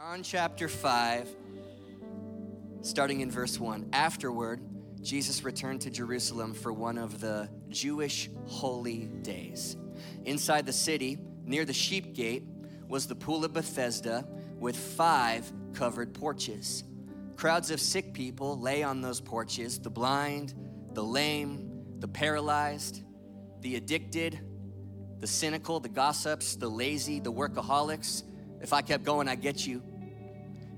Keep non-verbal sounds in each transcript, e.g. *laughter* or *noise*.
John chapter 5, starting in verse 1. Afterward, Jesus returned to Jerusalem for one of the Jewish holy days. Inside the city, near the sheep gate, was the pool of Bethesda with five covered porches. Crowds of sick people lay on those porches the blind, the lame, the paralyzed, the addicted, the cynical, the gossips, the lazy, the workaholics. If I kept going, I'd get you.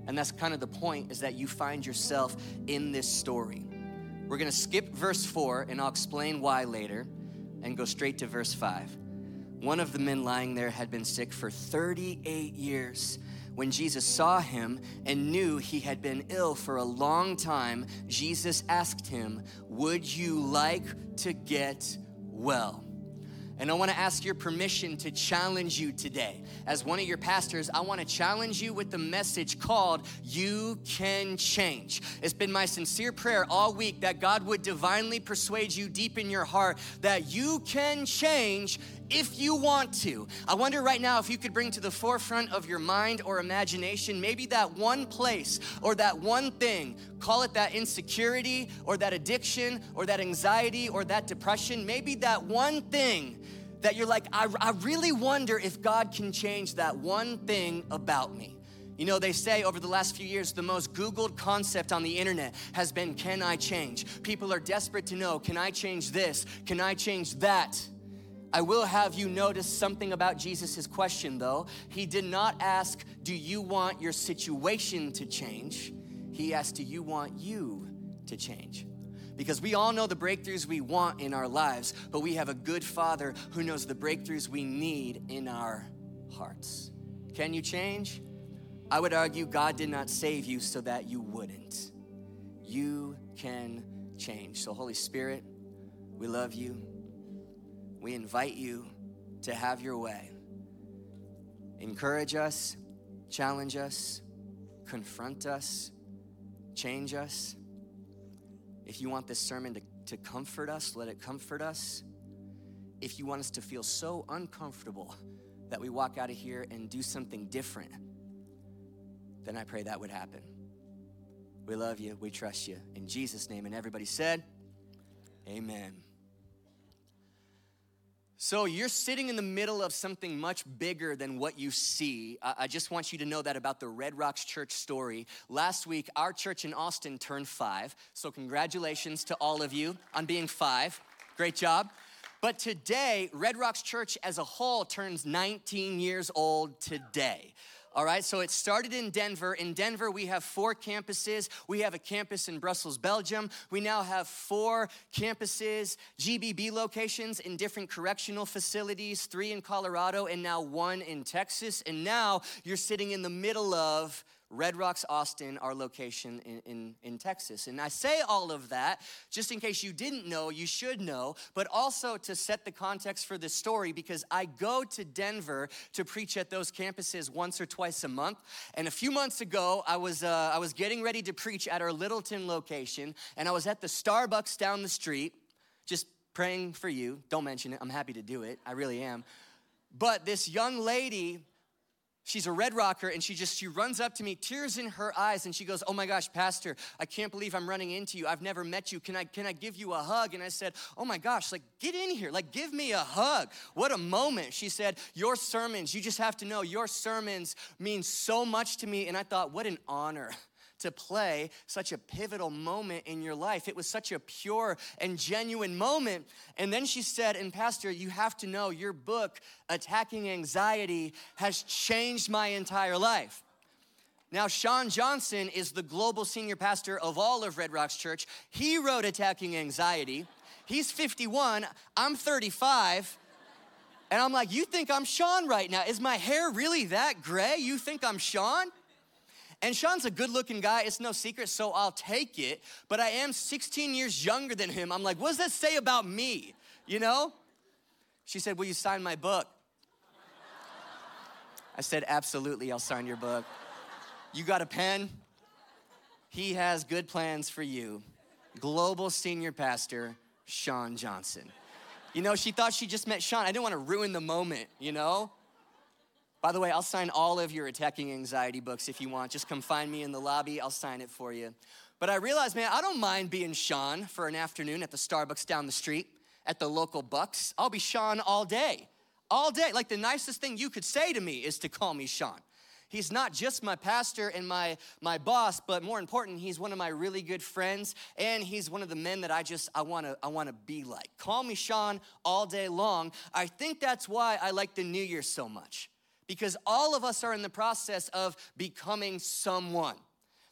And that's kind of the point is that you find yourself in this story. We're going to skip verse 4 and I'll explain why later and go straight to verse 5. One of the men lying there had been sick for 38 years. When Jesus saw him and knew he had been ill for a long time, Jesus asked him, Would you like to get well? And I want to ask your permission to challenge you today. As one of your pastors, I want to challenge you with the message called You Can Change. It's been my sincere prayer all week that God would divinely persuade you deep in your heart that you can change if you want to. I wonder right now if you could bring to the forefront of your mind or imagination maybe that one place or that one thing, call it that insecurity or that addiction or that anxiety or that depression, maybe that one thing that you're like, I, I really wonder if God can change that one thing about me. You know, they say over the last few years, the most Googled concept on the internet has been, Can I change? People are desperate to know, Can I change this? Can I change that? I will have you notice something about Jesus' question, though. He did not ask, Do you want your situation to change? He asked, Do you want you to change? Because we all know the breakthroughs we want in our lives, but we have a good Father who knows the breakthroughs we need in our hearts. Can you change? I would argue God did not save you so that you wouldn't. You can change. So, Holy Spirit, we love you we invite you to have your way. Encourage us, challenge us, confront us, change us. If you want this sermon to, to comfort us, let it comfort us. If you want us to feel so uncomfortable that we walk out of here and do something different, then I pray that would happen. We love you. We trust you. In Jesus' name. And everybody said, Amen. So you're sitting in the middle of something much bigger than what you see. I just want you to know that about the Red Rocks Church story. Last week, our church in Austin turned five. So congratulations to all of you on being five. Great job. But today, Red Rocks Church as a whole turns 19 years old today. All right, so it started in Denver. In Denver, we have four campuses. We have a campus in Brussels, Belgium. We now have four campuses, GBB locations in different correctional facilities, three in Colorado, and now one in Texas. And now you're sitting in the middle of Red Rocks, Austin, our location in, in, in, Texas. And I say all of that just in case you didn't know, you should know, but also to set the context for this story because I go to Denver to preach at those campuses once or twice a month. And a few months ago, I was, uh, I was getting ready to preach at our Littleton location, and I was at the Starbucks down the street, just praying for you. Don't mention it, I'm happy to do it, I really am. But this young lady she's a red rocker and she just she runs up to me tears in her eyes and she goes oh my gosh pastor i can't believe i'm running into you. I've never met you. Can i can i give you a hug? And i said oh my gosh like get in here. Like give me a hug. What a moment. She said your sermons you just have to know your sermons mean so much to me. And i thought what an honor to play such a pivotal moment in your life. It was such a pure and genuine moment. And then she said, And Pastor, you have to know your book, Attacking Anxiety, has changed my entire life. Now, Sean Johnson is the global senior pastor of all of Red Rocks Church. He wrote Attacking Anxiety. He's 51, I'm 35. And I'm like, you think I'm Sean right now? Is my hair really that gray? You think I'm Sean? And Sean's a good looking guy, it's no secret, so I'll take it. But I am 16 years younger than him. I'm like, what does that say about me? You know? She said, Will you sign my book? I said, Absolutely, I'll sign your book. You got a pen? He has good plans for you. Global senior pastor, Sean Johnson. You know, she thought she just met Sean. I didn't want to ruin the moment, you know? By the way, I'll sign all of your attacking anxiety books if you want. Just come find me in the lobby, I'll sign it for you. But I realized, man, I don't mind being Sean for an afternoon at the Starbucks down the street, at the local Bucks. I'll be Sean all day. All day. Like the nicest thing you could say to me is to call me Sean. He's not just my pastor and my, my boss, but more important, he's one of my really good friends, and he's one of the men that I just I wanna I wanna be like. Call me Sean all day long. I think that's why I like the New Year so much. Because all of us are in the process of becoming someone.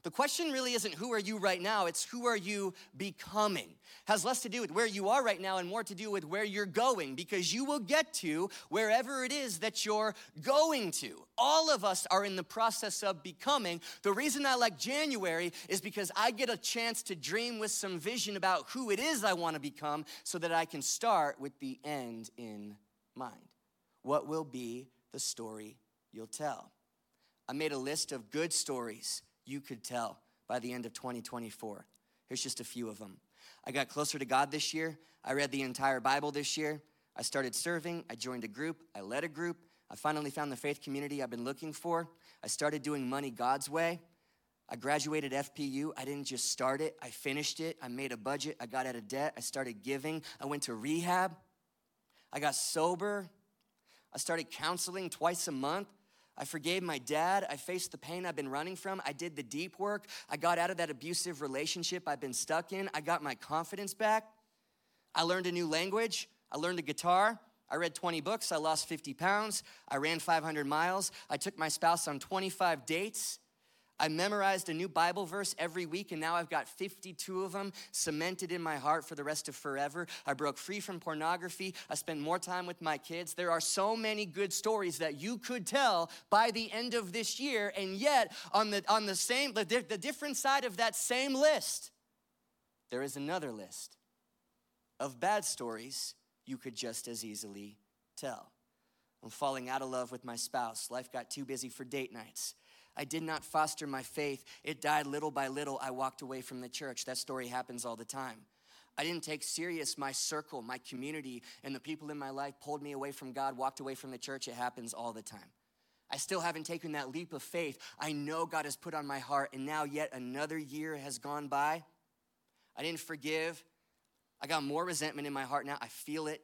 The question really isn't who are you right now, it's who are you becoming. Has less to do with where you are right now and more to do with where you're going because you will get to wherever it is that you're going to. All of us are in the process of becoming. The reason I like January is because I get a chance to dream with some vision about who it is I want to become so that I can start with the end in mind. What will be the story you'll tell? I made a list of good stories you could tell by the end of 2024. Here's just a few of them. I got closer to God this year. I read the entire Bible this year. I started serving. I joined a group. I led a group. I finally found the faith community I've been looking for. I started doing money God's way. I graduated FPU. I didn't just start it, I finished it. I made a budget. I got out of debt. I started giving. I went to rehab. I got sober. I started counseling twice a month. I forgave my dad. I faced the pain I've been running from. I did the deep work. I got out of that abusive relationship I've been stuck in. I got my confidence back. I learned a new language. I learned a guitar. I read 20 books. I lost 50 pounds. I ran 500 miles. I took my spouse on 25 dates. I memorized a new Bible verse every week, and now I've got 52 of them cemented in my heart for the rest of forever. I broke free from pornography. I spent more time with my kids. There are so many good stories that you could tell by the end of this year, and yet, on the, on the same, the, the different side of that same list, there is another list of bad stories you could just as easily tell. I'm falling out of love with my spouse. Life got too busy for date nights. I did not foster my faith. It died little by little. I walked away from the church. That story happens all the time. I didn't take serious my circle, my community, and the people in my life pulled me away from God, walked away from the church. It happens all the time. I still haven't taken that leap of faith. I know God has put on my heart, and now yet another year has gone by. I didn't forgive. I got more resentment in my heart now. I feel it.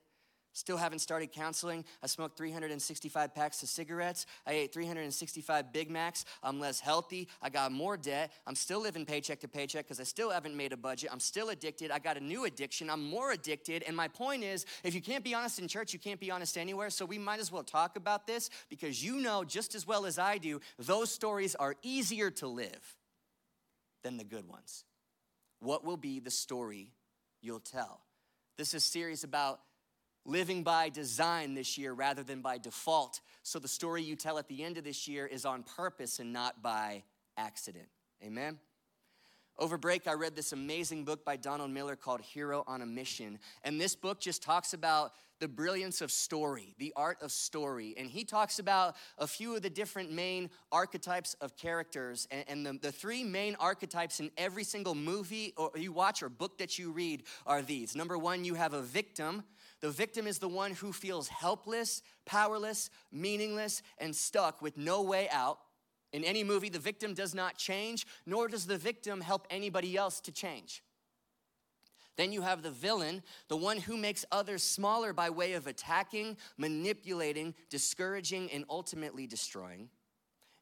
Still haven't started counseling. I smoked 365 packs of cigarettes. I ate 365 Big Macs. I'm less healthy. I got more debt. I'm still living paycheck to paycheck because I still haven't made a budget. I'm still addicted. I got a new addiction. I'm more addicted. And my point is if you can't be honest in church, you can't be honest anywhere. So we might as well talk about this because you know just as well as I do, those stories are easier to live than the good ones. What will be the story you'll tell? This is series about living by design this year rather than by default. So the story you tell at the end of this year is on purpose and not by accident. Amen? Over break, I read this amazing book by Donald Miller called Hero on a Mission. And this book just talks about the brilliance of story, the art of story. And he talks about a few of the different main archetypes of characters. And, and the, the three main archetypes in every single movie or you watch or book that you read are these. Number one, you have a victim the victim is the one who feels helpless, powerless, meaningless, and stuck with no way out. In any movie, the victim does not change, nor does the victim help anybody else to change. Then you have the villain, the one who makes others smaller by way of attacking, manipulating, discouraging, and ultimately destroying.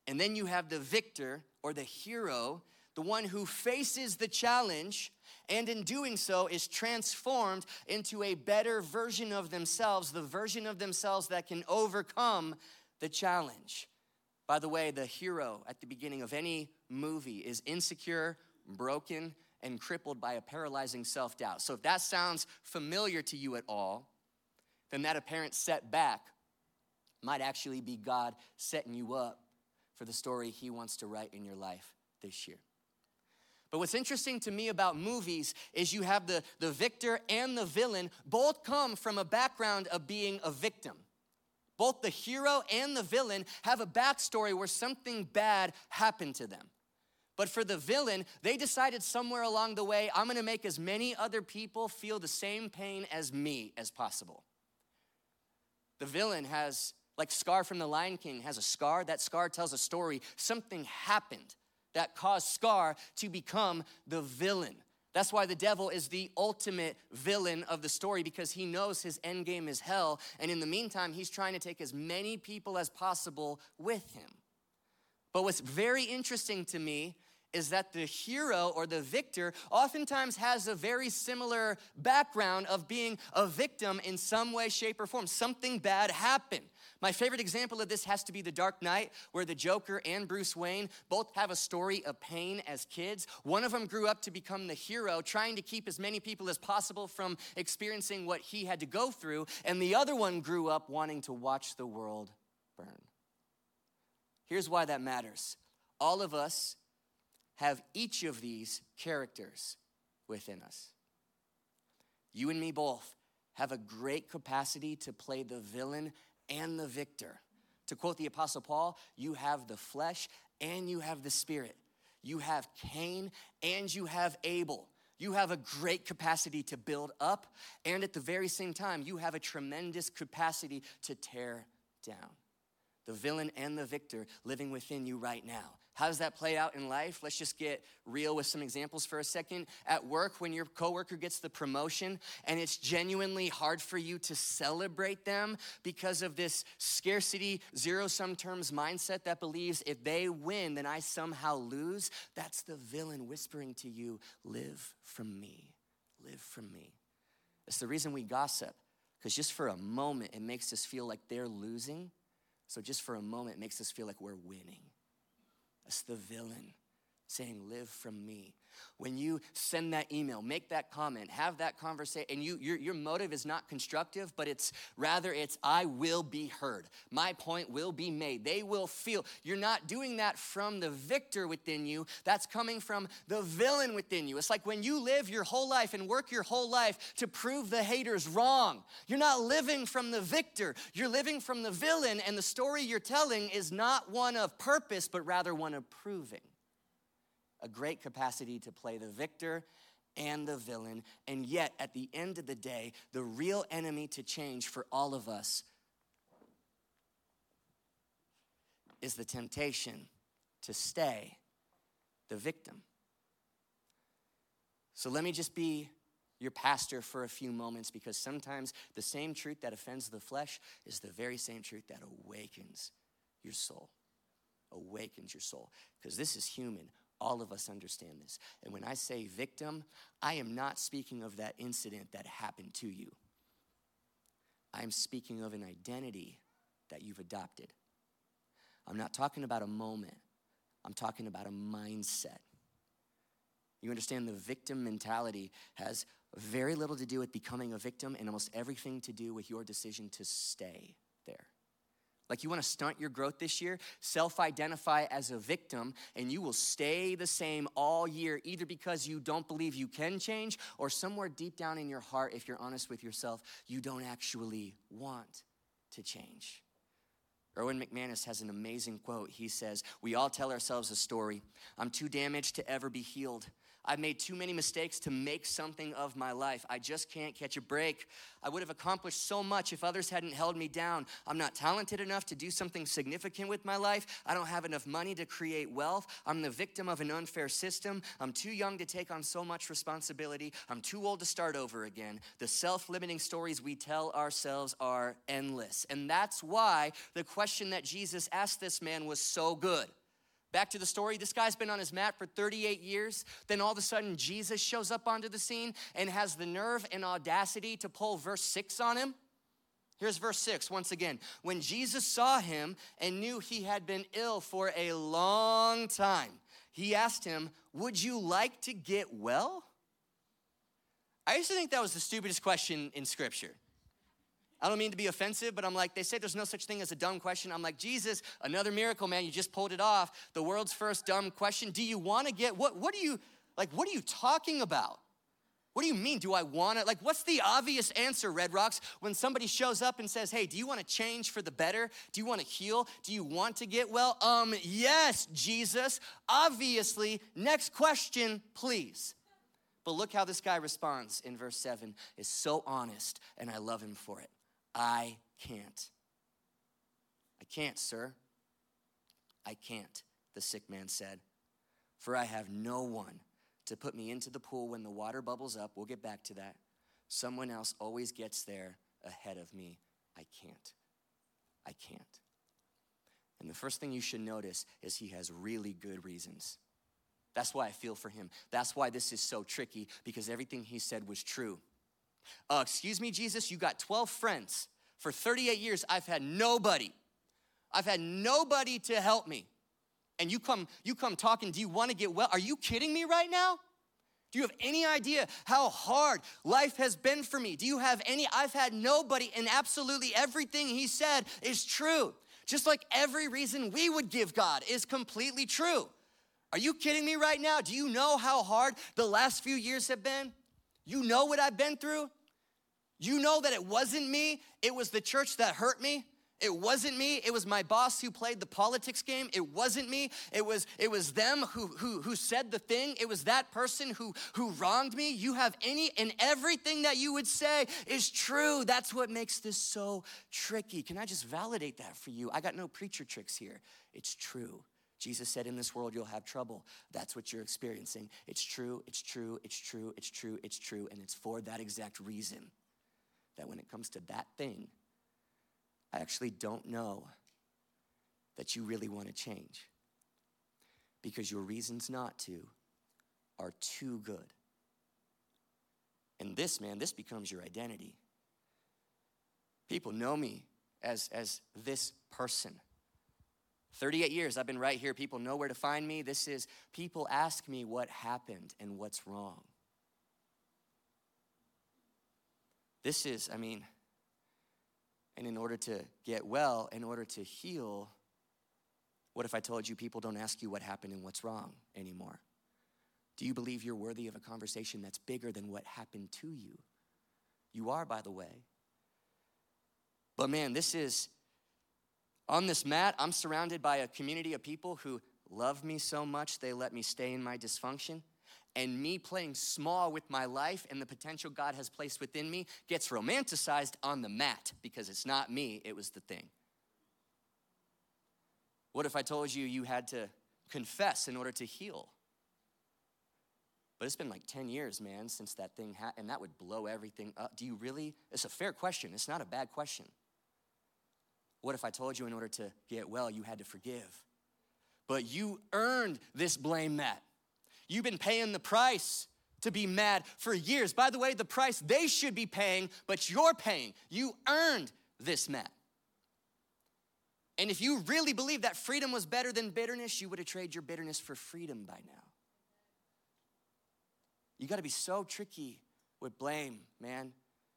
And then you have the victor or the hero, the one who faces the challenge and in doing so is transformed into a better version of themselves, the version of themselves that can overcome the challenge. By the way, the hero at the beginning of any movie is insecure, broken, and crippled by a paralyzing self doubt. So if that sounds familiar to you at all, then that apparent setback might actually be God setting you up for the story He wants to write in your life this year. But what's interesting to me about movies is you have the, the victor and the villain both come from a background of being a victim. Both the hero and the villain have a backstory where something bad happened to them. But for the villain, they decided somewhere along the way, I'm gonna make as many other people feel the same pain as me as possible. The villain has Like Scar from The Lion King has a scar. That scar tells a story. Something happened that caused Scar to become the villain. That's why the devil is the ultimate villain of the story because he knows his end game is hell. And in the meantime, he's trying to take as many people as possible with him. But what's very interesting to me is that the hero or the victor oftentimes has a very similar background of being a victim in some way, shape, or form. Something bad happened. My favorite example of this has to be The Dark Knight, where the Joker and Bruce Wayne both have a story of pain as kids. One of them grew up to become the hero, trying to keep as many people as possible from experiencing what he had to go through, and the other one grew up wanting to watch the world burn. Here's why that matters all of us have each of these characters within us. You and me both have a great capacity to play the villain and the victor. To quote the Apostle Paul, you have the flesh and you have the spirit. You have Cain and you have Abel. You have a great capacity to build up, and at the very same time, you have a tremendous capacity to tear down. The villain and the victor living within you right now. How does that play out in life? Let's just get real with some examples for a second. At work, when your coworker gets the promotion and it's genuinely hard for you to celebrate them because of this scarcity, zero sum terms mindset that believes if they win, then I somehow lose, that's the villain whispering to you, live from me, live from me. It's the reason we gossip, because just for a moment, it makes us feel like they're losing. So just for a moment, it makes us feel like we're winning. That's the villain saying, Live from me. When you send that email, make that comment, have that conversation, and you, your, your motive is not constructive, but it's rather it's I will be heard. My point will be made. They will feel. You're not doing that from the victor within you. That's coming from the villain within you. It's like when you live your whole life and work your whole life to prove the haters wrong. You're not living from the victor. You're living from the villain, and the story you're telling is not one of purpose, but rather one of proving a great capacity to play the victor and the villain. And yet, at the end of the day, the real enemy to change for all of us is the temptation to stay the victim. So let me just be your pastor for a few moments because sometimes the same truth that offends the flesh is the very same truth that awakens your soul. Awakens your soul. Because this is human. All of us understand this. And when I say victim, I am not speaking of that incident that happened to you. I'm speaking of an identity that you've adopted. I'm not talking about a moment, I'm talking about a mindset. You understand the victim mentality has very little to do with becoming a victim and almost everything to do with your decision to stay. Like you want to stunt your growth this year, self identify as a victim, and you will stay the same all year, either because you don't believe you can change, or somewhere deep down in your heart, if you're honest with yourself, you don't actually want to change. Erwin McManus has an amazing quote. He says, We all tell ourselves a story. I'm too damaged to ever be healed. I've made too many mistakes to make something of my life. I just can't catch a break. I would have accomplished so much if others hadn't held me down. I'm not talented enough to do something significant with my life. I don't have enough money to create wealth. I'm the victim of an unfair system. I'm too young to take on so much responsibility. I'm too old to start over again. The self limiting stories we tell ourselves are endless. And that's why the question that Jesus asked this man was so good. Back to the story, this guy's been on his mat for 38 years. Then all of a sudden, Jesus shows up onto the scene and has the nerve and audacity to pull verse 6 on him. Here's verse 6 once again. When Jesus saw him and knew he had been ill for a long time, he asked him, Would you like to get well? I used to think that was the stupidest question in scripture. I don't mean to be offensive, but I'm like, they say there's no such thing as a dumb question. I'm like, Jesus, another miracle, man. You just pulled it off. The world's first dumb question. Do you want to get what what are you like what are you talking about? What do you mean? Do I want to? Like, what's the obvious answer, Red Rocks, when somebody shows up and says, Hey, do you want to change for the better? Do you want to heal? Do you want to get well? Um, yes, Jesus. Obviously. Next question, please. But look how this guy responds in verse 7 is so honest, and I love him for it. I can't. I can't, sir. I can't, the sick man said, for I have no one to put me into the pool when the water bubbles up. We'll get back to that. Someone else always gets there ahead of me. I can't. I can't. And the first thing you should notice is he has really good reasons. That's why I feel for him. That's why this is so tricky because everything he said was true. Uh, excuse me, Jesus, you got 12 friends. For 38 years, I've had nobody. I've had nobody to help me. And you come, you come talking, do you want to get well? Are you kidding me right now? Do you have any idea how hard life has been for me? Do you have any? I've had nobody, and absolutely everything he said is true. Just like every reason we would give God is completely true. Are you kidding me right now? Do you know how hard the last few years have been? You know what I've been through? You know that it wasn't me, it was the church that hurt me. It wasn't me. It was my boss who played the politics game. It wasn't me. It was it was them who who who said the thing. It was that person who who wronged me. You have any and everything that you would say is true. That's what makes this so tricky. Can I just validate that for you? I got no preacher tricks here. It's true. Jesus said, In this world, you'll have trouble. That's what you're experiencing. It's true, it's true, it's true, it's true, it's true. And it's for that exact reason that when it comes to that thing, I actually don't know that you really want to change because your reasons not to are too good. And this, man, this becomes your identity. People know me as, as this person. 38 years I've been right here. People know where to find me. This is, people ask me what happened and what's wrong. This is, I mean, and in order to get well, in order to heal, what if I told you people don't ask you what happened and what's wrong anymore? Do you believe you're worthy of a conversation that's bigger than what happened to you? You are, by the way. But man, this is, on this mat, I'm surrounded by a community of people who love me so much they let me stay in my dysfunction and me playing small with my life and the potential God has placed within me gets romanticized on the mat because it's not me, it was the thing. What if I told you you had to confess in order to heal? But it's been like 10 years, man, since that thing happened, and that would blow everything up. Do you really? It's a fair question. It's not a bad question. What if I told you in order to get well, you had to forgive? But you earned this blame mat. You've been paying the price to be mad for years. By the way, the price they should be paying, but you're paying. You earned this mat. And if you really believed that freedom was better than bitterness, you would have traded your bitterness for freedom by now. You got to be so tricky with blame, man.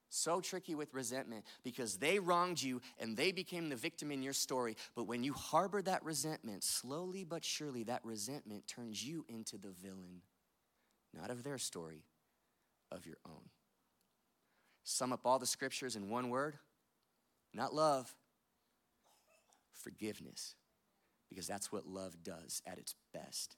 So tricky with resentment because they wronged you and they became the victim in your story. But when you harbor that resentment, slowly but surely, that resentment turns you into the villain, not of their story, of your own. Sum up all the scriptures in one word not love, forgiveness, because that's what love does at its best.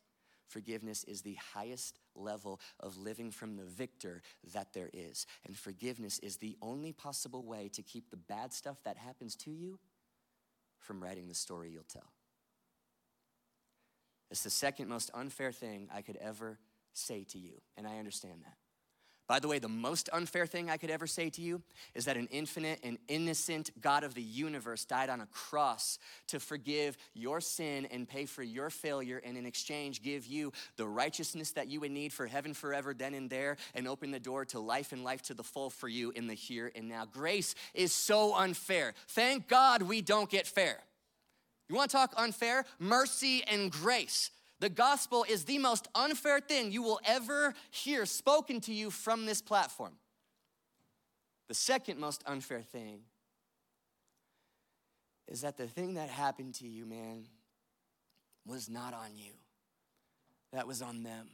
Forgiveness is the highest level of living from the victor that there is. And forgiveness is the only possible way to keep the bad stuff that happens to you from writing the story you'll tell. It's the second most unfair thing I could ever say to you, and I understand that. By the way, the most unfair thing I could ever say to you is that an infinite and innocent God of the universe died on a cross to forgive your sin and pay for your failure, and in exchange, give you the righteousness that you would need for heaven forever, then and there, and open the door to life and life to the full for you in the here and now. Grace is so unfair. Thank God we don't get fair. You wanna talk unfair? Mercy and grace. The gospel is the most unfair thing you will ever hear spoken to you from this platform. The second most unfair thing is that the thing that happened to you, man, was not on you, that was on them.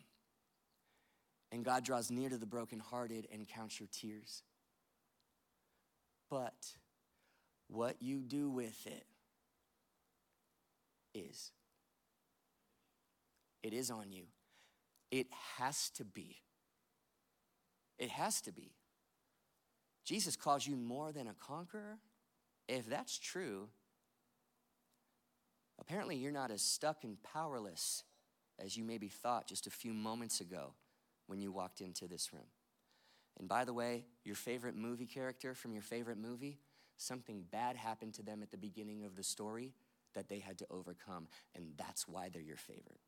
And God draws near to the brokenhearted and counts your tears. But what you do with it is. It is on you. It has to be. It has to be. Jesus calls you more than a conqueror. If that's true, apparently you're not as stuck and powerless as you maybe thought just a few moments ago when you walked into this room. And by the way, your favorite movie character from your favorite movie, something bad happened to them at the beginning of the story that they had to overcome, and that's why they're your favorite.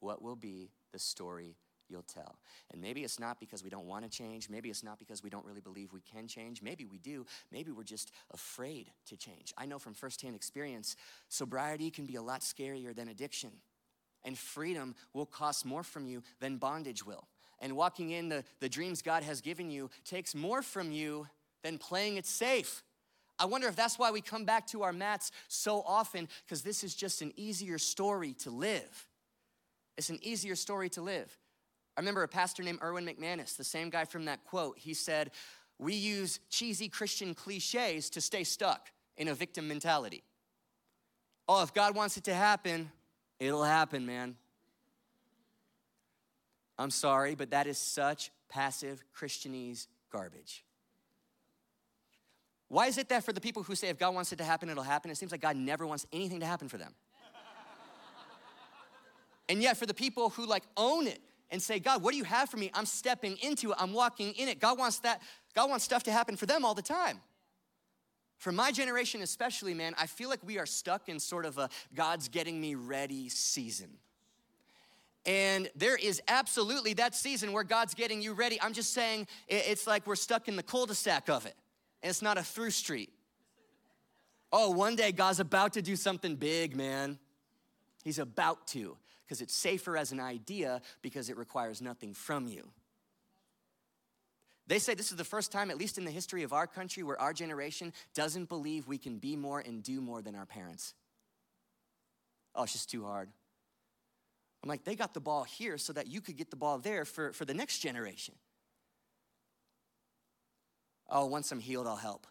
What will be the story you'll tell? And maybe it's not because we don't want to change. Maybe it's not because we don't really believe we can change. Maybe we do. Maybe we're just afraid to change. I know from firsthand experience, sobriety can be a lot scarier than addiction. And freedom will cost more from you than bondage will. And walking in the, the dreams God has given you takes more from you than playing it safe. I wonder if that's why we come back to our mats so often, because this is just an easier story to live. It's an easier story to live. I remember a pastor named Erwin McManus, the same guy from that quote. He said, We use cheesy Christian cliches to stay stuck in a victim mentality. Oh, if God wants it to happen, it'll happen, man. I'm sorry, but that is such passive Christianese garbage. Why is it that for the people who say if God wants it to happen, it'll happen, it seems like God never wants anything to happen for them? And yet, for the people who like own it and say, God, what do you have for me? I'm stepping into it, I'm walking in it. God wants that, God wants stuff to happen for them all the time. For my generation, especially, man, I feel like we are stuck in sort of a God's getting me ready season. And there is absolutely that season where God's getting you ready. I'm just saying it's like we're stuck in the cul de sac of it, and it's not a through street. Oh, one day God's about to do something big, man. He's about to, because it's safer as an idea because it requires nothing from you. They say this is the first time, at least in the history of our country, where our generation doesn't believe we can be more and do more than our parents. Oh, it's just too hard. I'm like, they got the ball here so that you could get the ball there for, for the next generation. Oh, once I'm healed, I'll help.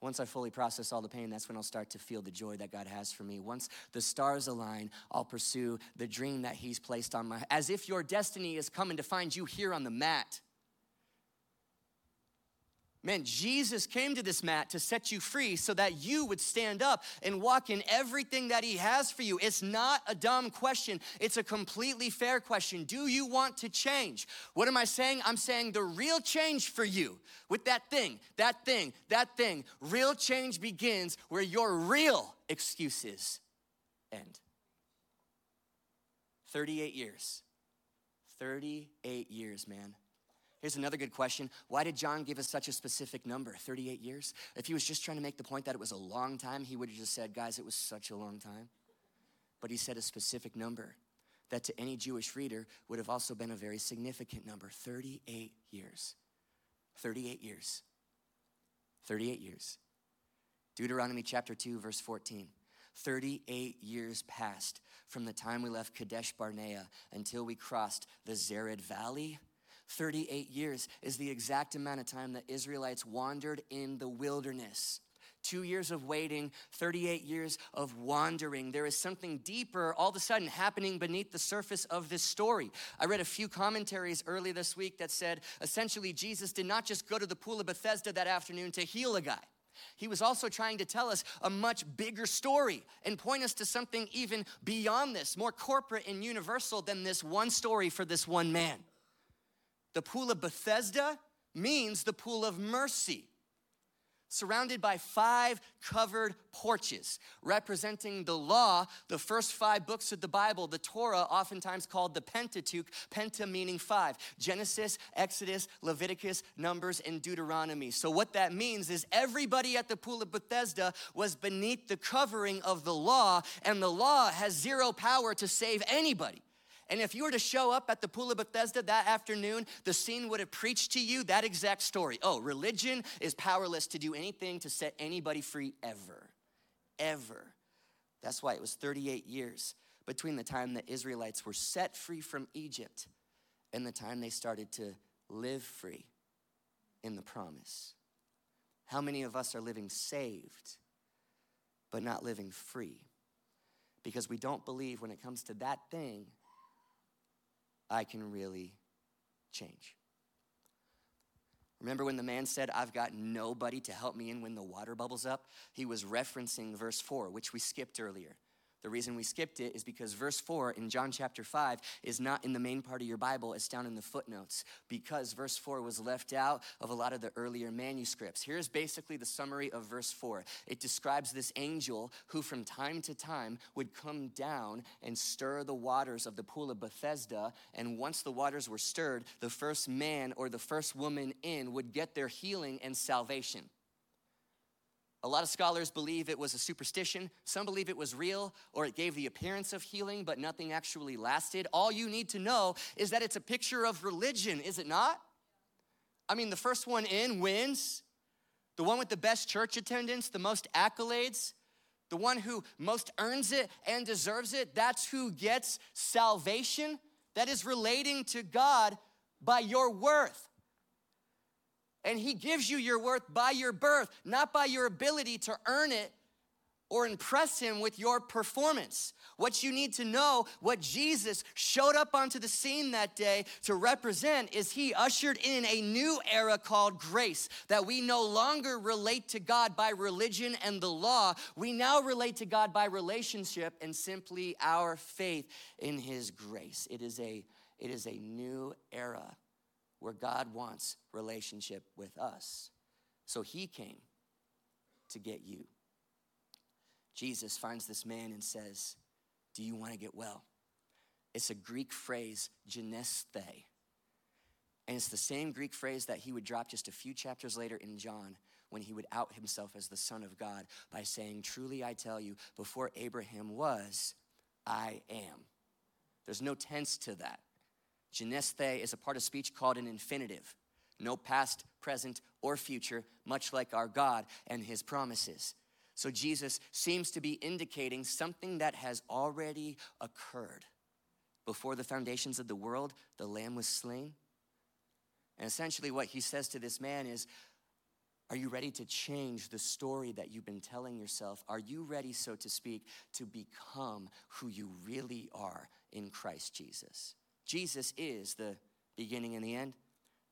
Once I fully process all the pain, that's when I'll start to feel the joy that God has for me. Once the stars align, I'll pursue the dream that He's placed on my as if your destiny is coming to find you here on the mat. Man, Jesus came to this mat to set you free so that you would stand up and walk in everything that He has for you. It's not a dumb question, it's a completely fair question. Do you want to change? What am I saying? I'm saying the real change for you with that thing, that thing, that thing. Real change begins where your real excuses end. 38 years. 38 years, man. Here's another good question. Why did John give us such a specific number, 38 years? If he was just trying to make the point that it was a long time, he would have just said, guys, it was such a long time. But he said a specific number that to any Jewish reader would have also been a very significant number 38 years. 38 years. 38 years. Deuteronomy chapter 2, verse 14. 38 years passed from the time we left Kadesh Barnea until we crossed the Zered Valley 38 years is the exact amount of time that Israelites wandered in the wilderness. Two years of waiting, 38 years of wandering. There is something deeper all of a sudden happening beneath the surface of this story. I read a few commentaries early this week that said essentially Jesus did not just go to the pool of Bethesda that afternoon to heal a guy. He was also trying to tell us a much bigger story and point us to something even beyond this, more corporate and universal than this one story for this one man. The pool of Bethesda means the pool of mercy, surrounded by five covered porches representing the law, the first five books of the Bible, the Torah, oftentimes called the Pentateuch, penta meaning five Genesis, Exodus, Leviticus, Numbers, and Deuteronomy. So, what that means is everybody at the pool of Bethesda was beneath the covering of the law, and the law has zero power to save anybody. And if you were to show up at the Pool of Bethesda that afternoon, the scene would have preached to you that exact story. Oh, religion is powerless to do anything to set anybody free ever. Ever. That's why it was 38 years between the time the Israelites were set free from Egypt and the time they started to live free in the promise. How many of us are living saved, but not living free? Because we don't believe when it comes to that thing I can really change. Remember when the man said, I've got nobody to help me in when the water bubbles up? He was referencing verse 4, which we skipped earlier. The reason we skipped it is because verse 4 in John chapter 5 is not in the main part of your Bible, it's down in the footnotes because verse 4 was left out of a lot of the earlier manuscripts. Here's basically the summary of verse 4 it describes this angel who, from time to time, would come down and stir the waters of the pool of Bethesda. And once the waters were stirred, the first man or the first woman in would get their healing and salvation. A lot of scholars believe it was a superstition. Some believe it was real or it gave the appearance of healing, but nothing actually lasted. All you need to know is that it's a picture of religion, is it not? I mean, the first one in wins. The one with the best church attendance, the most accolades, the one who most earns it and deserves it, that's who gets salvation. That is relating to God by your worth. And He gives you your worth by your birth, not by your ability to earn it or impress Him with your performance. What you need to know, what Jesus showed up onto the scene that day to represent, is He ushered in a new era called grace, that we no longer relate to God by religion and the law. We now relate to God by relationship and simply our faith in His grace. It is a, it is a new era where God wants relationship with us. So he came to get you. Jesus finds this man and says, Do you want to get well? It's a Greek phrase, genesthe. And it's the same Greek phrase that he would drop just a few chapters later in John when he would out himself as the Son of God by saying, Truly I tell you, before Abraham was, I am. There's no tense to that. Genesthe is a part of speech called an infinitive. No past, present, or future, much like our God and his promises. So Jesus seems to be indicating something that has already occurred. Before the foundations of the world, the lamb was slain. And essentially, what he says to this man is, Are you ready to change the story that you've been telling yourself? Are you ready, so to speak, to become who you really are in Christ Jesus? Jesus is the beginning and the end,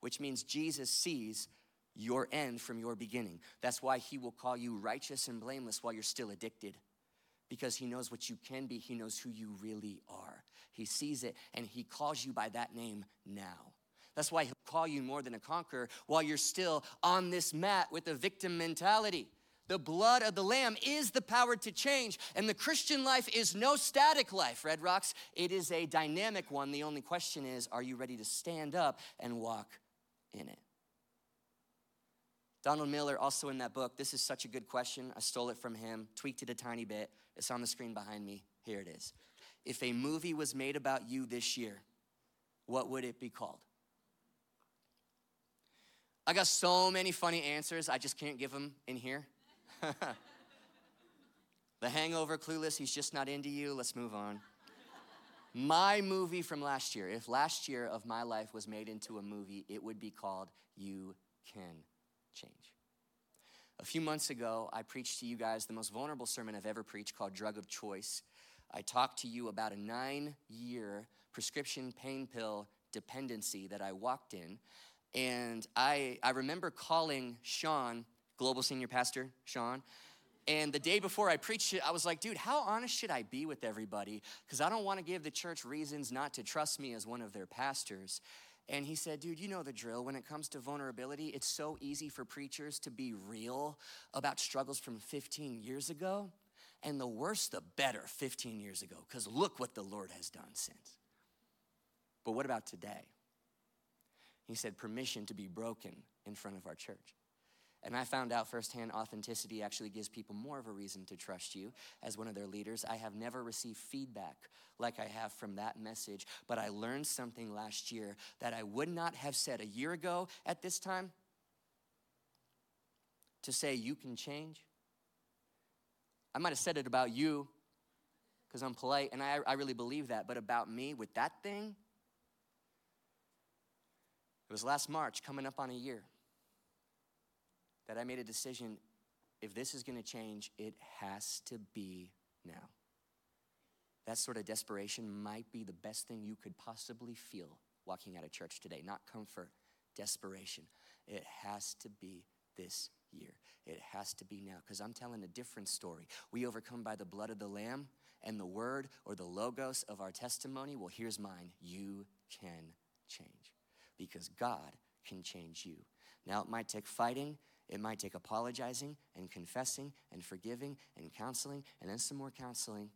which means Jesus sees your end from your beginning. That's why he will call you righteous and blameless while you're still addicted. Because he knows what you can be, he knows who you really are. He sees it and he calls you by that name now. That's why he'll call you more than a conqueror while you're still on this mat with a victim mentality. The blood of the Lamb is the power to change. And the Christian life is no static life, Red Rocks. It is a dynamic one. The only question is are you ready to stand up and walk in it? Donald Miller, also in that book, this is such a good question. I stole it from him, tweaked it a tiny bit. It's on the screen behind me. Here it is. If a movie was made about you this year, what would it be called? I got so many funny answers, I just can't give them in here. *laughs* the hangover, clueless, he's just not into you. Let's move on. my movie from last year, if last year of my life was made into a movie, it would be called You Can Change. A few months ago, I preached to you guys the most vulnerable sermon I've ever preached called Drug of Choice. I talked to you about a nine year prescription pain pill dependency that I walked in. And I, I remember calling Sean global senior pastor, Sean. And the day before I preached it, I was like, dude, how honest should I be with everybody? Because I don't want to give the church reasons not to trust me as one of their pastors. And he said, dude, you know the drill. When it comes to vulnerability, it's so easy for preachers to be real about struggles from 15 years ago. And the worse, the better 15 years ago, because look what the Lord has done since. But what about today? He said, permission to be broken in front of our church. And I found out firsthand authenticity actually gives people more of a reason to trust you as one of their leaders. I have never received feedback like I have from that message, but I learned something last year that I would not have said a year ago at this time. To say you can change. I might have said it about you because I'm polite and I, I really believe that, but about me with that thing, it was last March, coming up on a year that I made a decision if this is going to change, it has to be now. That sort of desperation might be the best thing you could possibly feel walking out of church today. Not comfort, desperation. It has to be this year. It has to be now because I'm telling a different story. We overcome by the blood of the Lamb and the word or the logos of our testimony. Well, here's mine you can change because God can change you. Now, it might take fighting, it might take apologizing and confessing and forgiving and counseling and then some more counseling.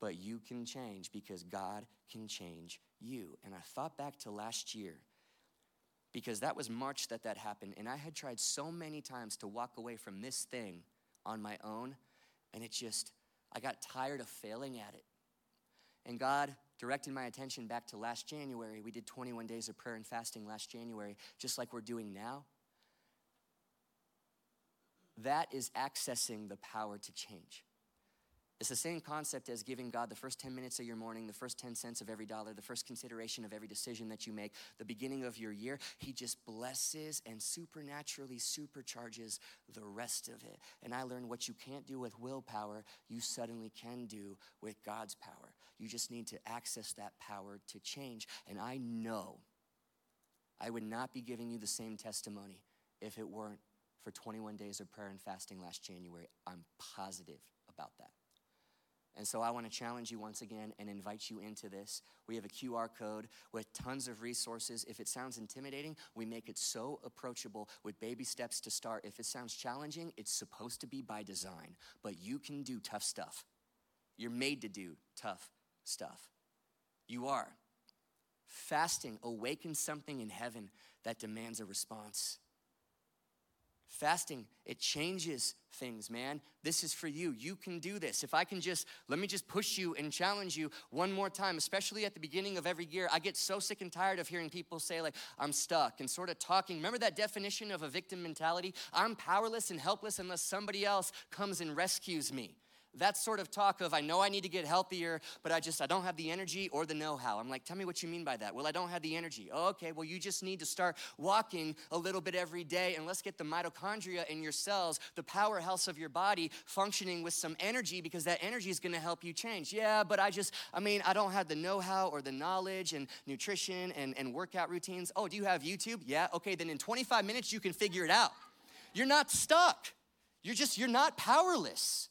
But you can change because God can change you. And I thought back to last year because that was March that that happened. And I had tried so many times to walk away from this thing on my own. And it just, I got tired of failing at it. And God directed my attention back to last January. We did 21 days of prayer and fasting last January, just like we're doing now. That is accessing the power to change. It's the same concept as giving God the first 10 minutes of your morning, the first 10 cents of every dollar, the first consideration of every decision that you make, the beginning of your year. He just blesses and supernaturally supercharges the rest of it. And I learned what you can't do with willpower, you suddenly can do with God's power. You just need to access that power to change. And I know I would not be giving you the same testimony if it weren't for 21 days of prayer and fasting last January. I'm positive about that. And so I want to challenge you once again and invite you into this. We have a QR code with tons of resources. If it sounds intimidating, we make it so approachable with baby steps to start. If it sounds challenging, it's supposed to be by design, but you can do tough stuff. You're made to do tough stuff. You are. Fasting awakens something in heaven that demands a response. Fasting, it changes things, man. This is for you. You can do this. If I can just, let me just push you and challenge you one more time, especially at the beginning of every year. I get so sick and tired of hearing people say, like, I'm stuck and sort of talking. Remember that definition of a victim mentality? I'm powerless and helpless unless somebody else comes and rescues me that sort of talk of I know I need to get healthier, but I just I don't have the energy or the know-how. I'm like, tell me what you mean by that. Well, I don't have the energy. Oh, okay, well you just need to start walking a little bit every day and let's get the mitochondria in your cells, the powerhouse of your body functioning with some energy because that energy is going to help you change. Yeah, but I just I mean, I don't have the know-how or the knowledge and nutrition and, and workout routines. Oh, do you have YouTube? Yeah, okay, then in 25 minutes you can figure it out. You're not stuck. You're just you're not powerless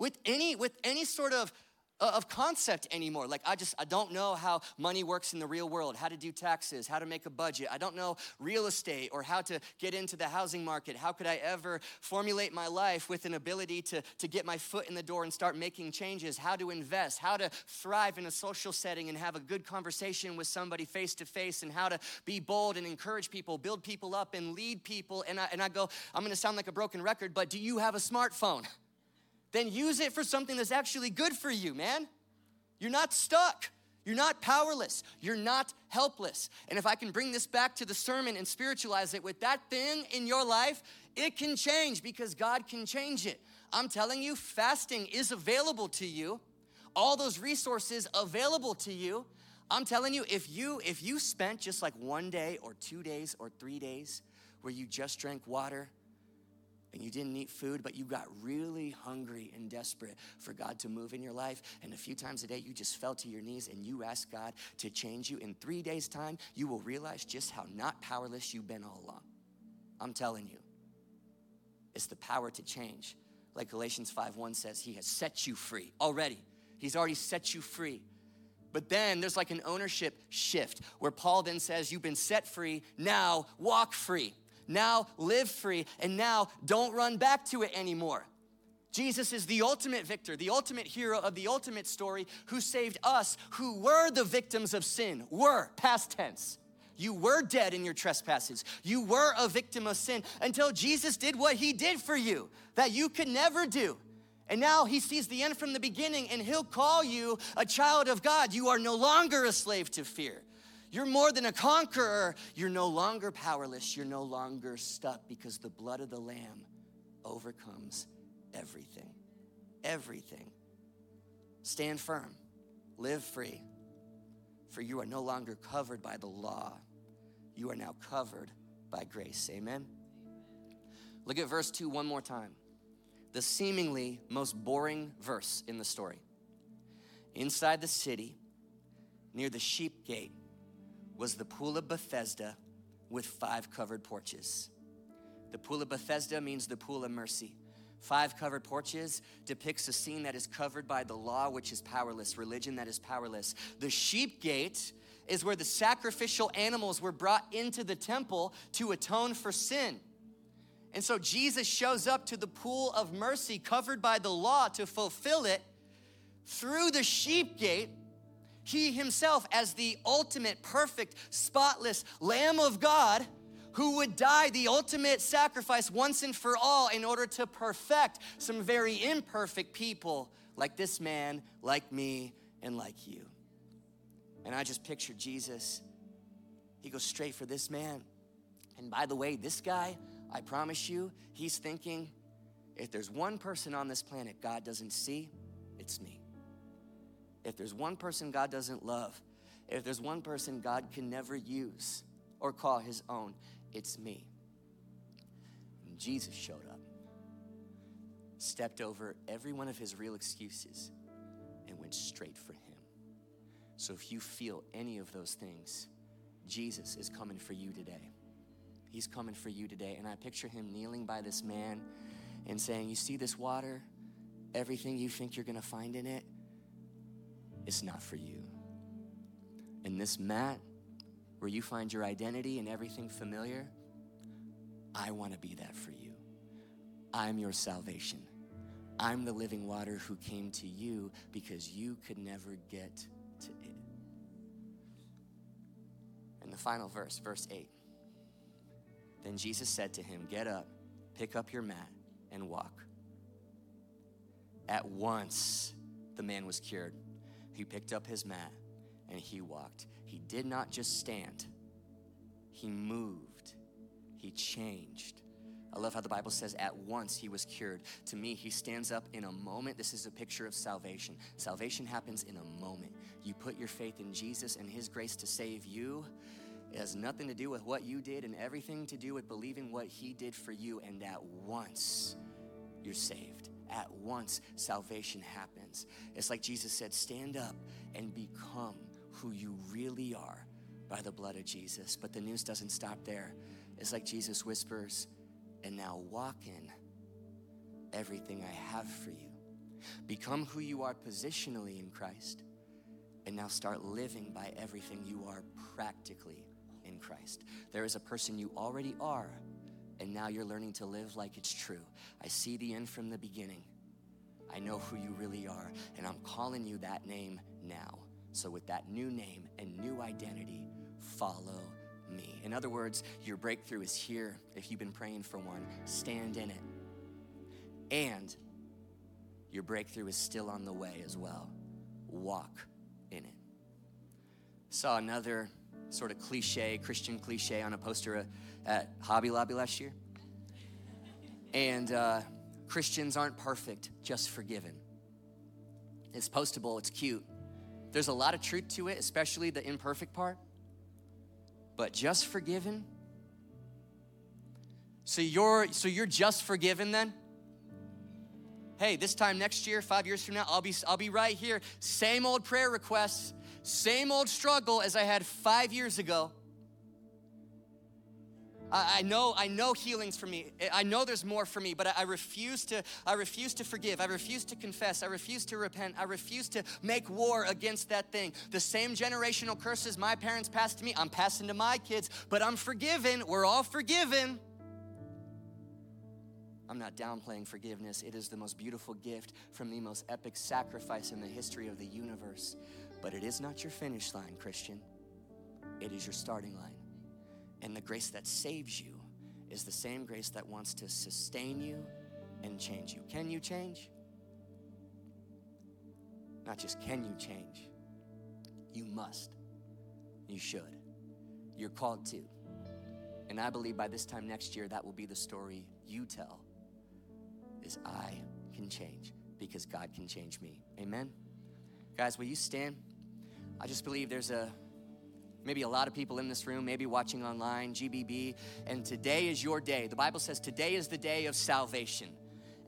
with any with any sort of uh, of concept anymore. Like I just I don't know how money works in the real world, how to do taxes, how to make a budget. I don't know real estate or how to get into the housing market. How could I ever formulate my life with an ability to, to get my foot in the door and start making changes? How to invest, how to thrive in a social setting and have a good conversation with somebody face to face, and how to be bold and encourage people, build people up and lead people. And I, and I go, I'm gonna sound like a broken record, but do you have a smartphone? Then use it for something that's actually good for you, man. You're not stuck. You're not powerless. You're not helpless. And if I can bring this back to the sermon and spiritualize it with that thing in your life, it can change because God can change it. I'm telling you, fasting is available to you. All those resources available to you. I'm telling you, if you if you spent just like one day or two days or three days where you just drank water and you didn't eat food, but you got really hungry and desperate for God to move in your life. And a few times a day, you just fell to your knees and you asked God to change you. In three days' time, you will realize just how not powerless you've been all along. I'm telling you, it's the power to change. Like Galatians 5 1 says, He has set you free already. He's already set you free. But then there's like an ownership shift where Paul then says, You've been set free, now walk free. Now live free, and now don't run back to it anymore. Jesus is the ultimate victor, the ultimate hero of the ultimate story who saved us who were the victims of sin. Were, past tense. You were dead in your trespasses. You were a victim of sin until Jesus did what he did for you that you could never do. And now he sees the end from the beginning and he'll call you a child of God. You are no longer a slave to fear. You're more than a conqueror. You're no longer powerless. You're no longer stuck because the blood of the Lamb overcomes everything. Everything. Stand firm. Live free. For you are no longer covered by the law. You are now covered by grace. Amen. Look at verse 2 one more time. The seemingly most boring verse in the story. Inside the city, near the sheep gate, was the pool of Bethesda, with five covered porches. The pool of Bethesda means the pool of mercy. Five covered porches depicts a scene that is covered by the law, which is powerless, religion that is powerless. The sheep gate is where the sacrificial animals were brought into the temple to atone for sin. And so Jesus shows up to the pool of mercy covered by the law to fulfill it through the sheep gate. He himself, as the ultimate, perfect, spotless Lamb of God, who would die the ultimate sacrifice once and for all in order to perfect some very imperfect people like this man, like me, and like you. And I just picture Jesus. He goes straight for this man. And by the way, this guy, I promise you, he's thinking if there's one person on this planet God doesn't see, it's me. If there's one person God doesn't love, if there's one person God can never use or call his own, it's me. And Jesus showed up, stepped over every one of his real excuses, and went straight for him. So if you feel any of those things, Jesus is coming for you today. He's coming for you today. And I picture him kneeling by this man and saying, You see this water? Everything you think you're gonna find in it, it's not for you. And this mat, where you find your identity and everything familiar, I wanna be that for you. I'm your salvation. I'm the living water who came to you because you could never get to it. And the final verse, verse 8. Then Jesus said to him, Get up, pick up your mat, and walk. At once, the man was cured. He picked up his mat and he walked. He did not just stand, he moved, he changed. I love how the Bible says, at once he was cured. To me, he stands up in a moment. This is a picture of salvation. Salvation happens in a moment. You put your faith in Jesus and his grace to save you. It has nothing to do with what you did and everything to do with believing what he did for you. And at once, you're saved. At once, salvation happens. It's like Jesus said, stand up and become who you really are by the blood of Jesus. But the news doesn't stop there. It's like Jesus whispers, and now walk in everything I have for you. Become who you are positionally in Christ, and now start living by everything you are practically in Christ. There is a person you already are, and now you're learning to live like it's true. I see the end from the beginning. I know who you really are, and I'm calling you that name now. So, with that new name and new identity, follow me. In other words, your breakthrough is here. If you've been praying for one, stand in it. And your breakthrough is still on the way as well. Walk in it. Saw another sort of cliche, Christian cliche on a poster at Hobby Lobby last year. And uh, Christians aren't perfect, just forgiven. It's postable, it's cute. There's a lot of truth to it, especially the imperfect part. But just forgiven? So you're so you're just forgiven then? Hey, this time next year, 5 years from now, I'll be I'll be right here. Same old prayer requests, same old struggle as I had 5 years ago. I, know, I know healing's for me. I know there's more for me, but I, refuse to, I refuse to forgive. I refuse to confess. I refuse to repent. I refuse to make war against that thing. The same generational curses my parents passed to me, I'm passing to my kids, but I'm forgiven. We're all forgiven. I'm not downplaying forgiveness. It is the most beautiful gift from the most epic sacrifice in the history of the universe. But it is not your finish line, Christian. It is your starting line. And the grace that saves you is the same grace that wants to sustain you and change you. Can you change? Not just can you change, you must. You should. You're called to. And I believe by this time next year, that will be the story you tell is I can change because God can change me. Amen? Guys, will you stand? I just believe there's a maybe a lot of people in this room, maybe watching online, GBB, and today is your day. The Bible says today is the day of salvation.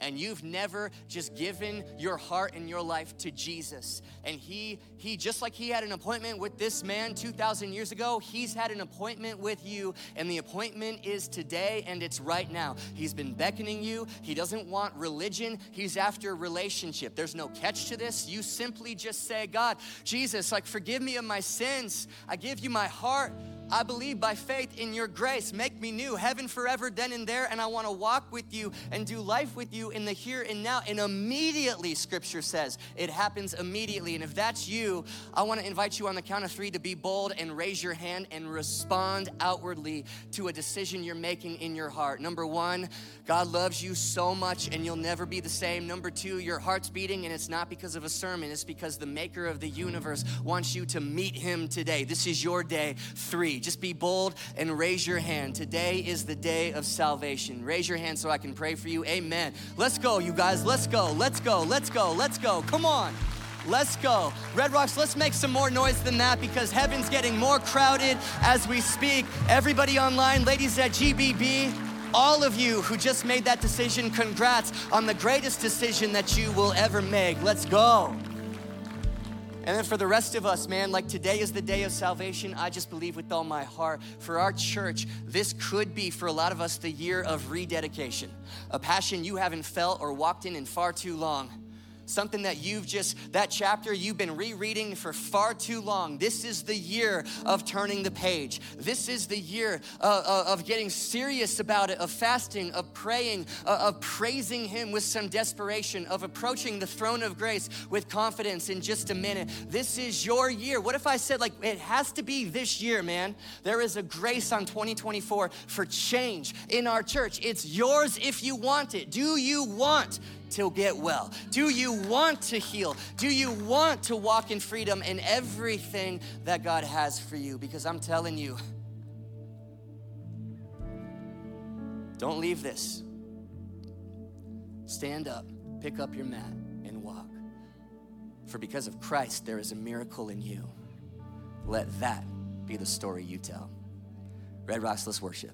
And you've never just given your heart and your life to Jesus, and he he just like he had an appointment with this man 2000 years ago, he's had an appointment with you and the appointment is today and it's right now. He's been beckoning you. He doesn't want religion, he's after relationship. There's no catch to this. You simply just say, "God, Jesus, like forgive me of my sins. I give you my heart." I believe by faith in your grace. Make me new, heaven forever, then and there. And I want to walk with you and do life with you in the here and now. And immediately, scripture says, it happens immediately. And if that's you, I want to invite you on the count of three to be bold and raise your hand and respond outwardly to a decision you're making in your heart. Number one, God loves you so much and you'll never be the same. Number two, your heart's beating and it's not because of a sermon, it's because the maker of the universe wants you to meet him today. This is your day. Three, just be bold and raise your hand. Today is the day of salvation. Raise your hand so I can pray for you. Amen. Let's go, you guys. Let's go. Let's go. Let's go. Let's go. Come on. Let's go. Red Rocks, let's make some more noise than that because heaven's getting more crowded as we speak. Everybody online, ladies at GBB, all of you who just made that decision, congrats on the greatest decision that you will ever make. Let's go. And then for the rest of us, man, like today is the day of salvation. I just believe with all my heart. For our church, this could be for a lot of us the year of rededication, a passion you haven't felt or walked in in far too long something that you've just, that chapter you've been rereading for far too long. This is the year of turning the page. This is the year uh, uh, of getting serious about it, of fasting, of praying, uh, of praising Him with some desperation, of approaching the throne of grace with confidence in just a minute. This is your year. What if I said, like, it has to be this year, man? There is a grace on 2024 for change in our church. It's yours if you want it. Do you want to get well? Do you want to heal? Do you want to walk in freedom in everything that God has for you? Because I'm telling you, don't leave this. Stand up, pick up your mat, and walk. For because of Christ, there is a miracle in you. Let that be the story you tell. Red Rocks, let's worship.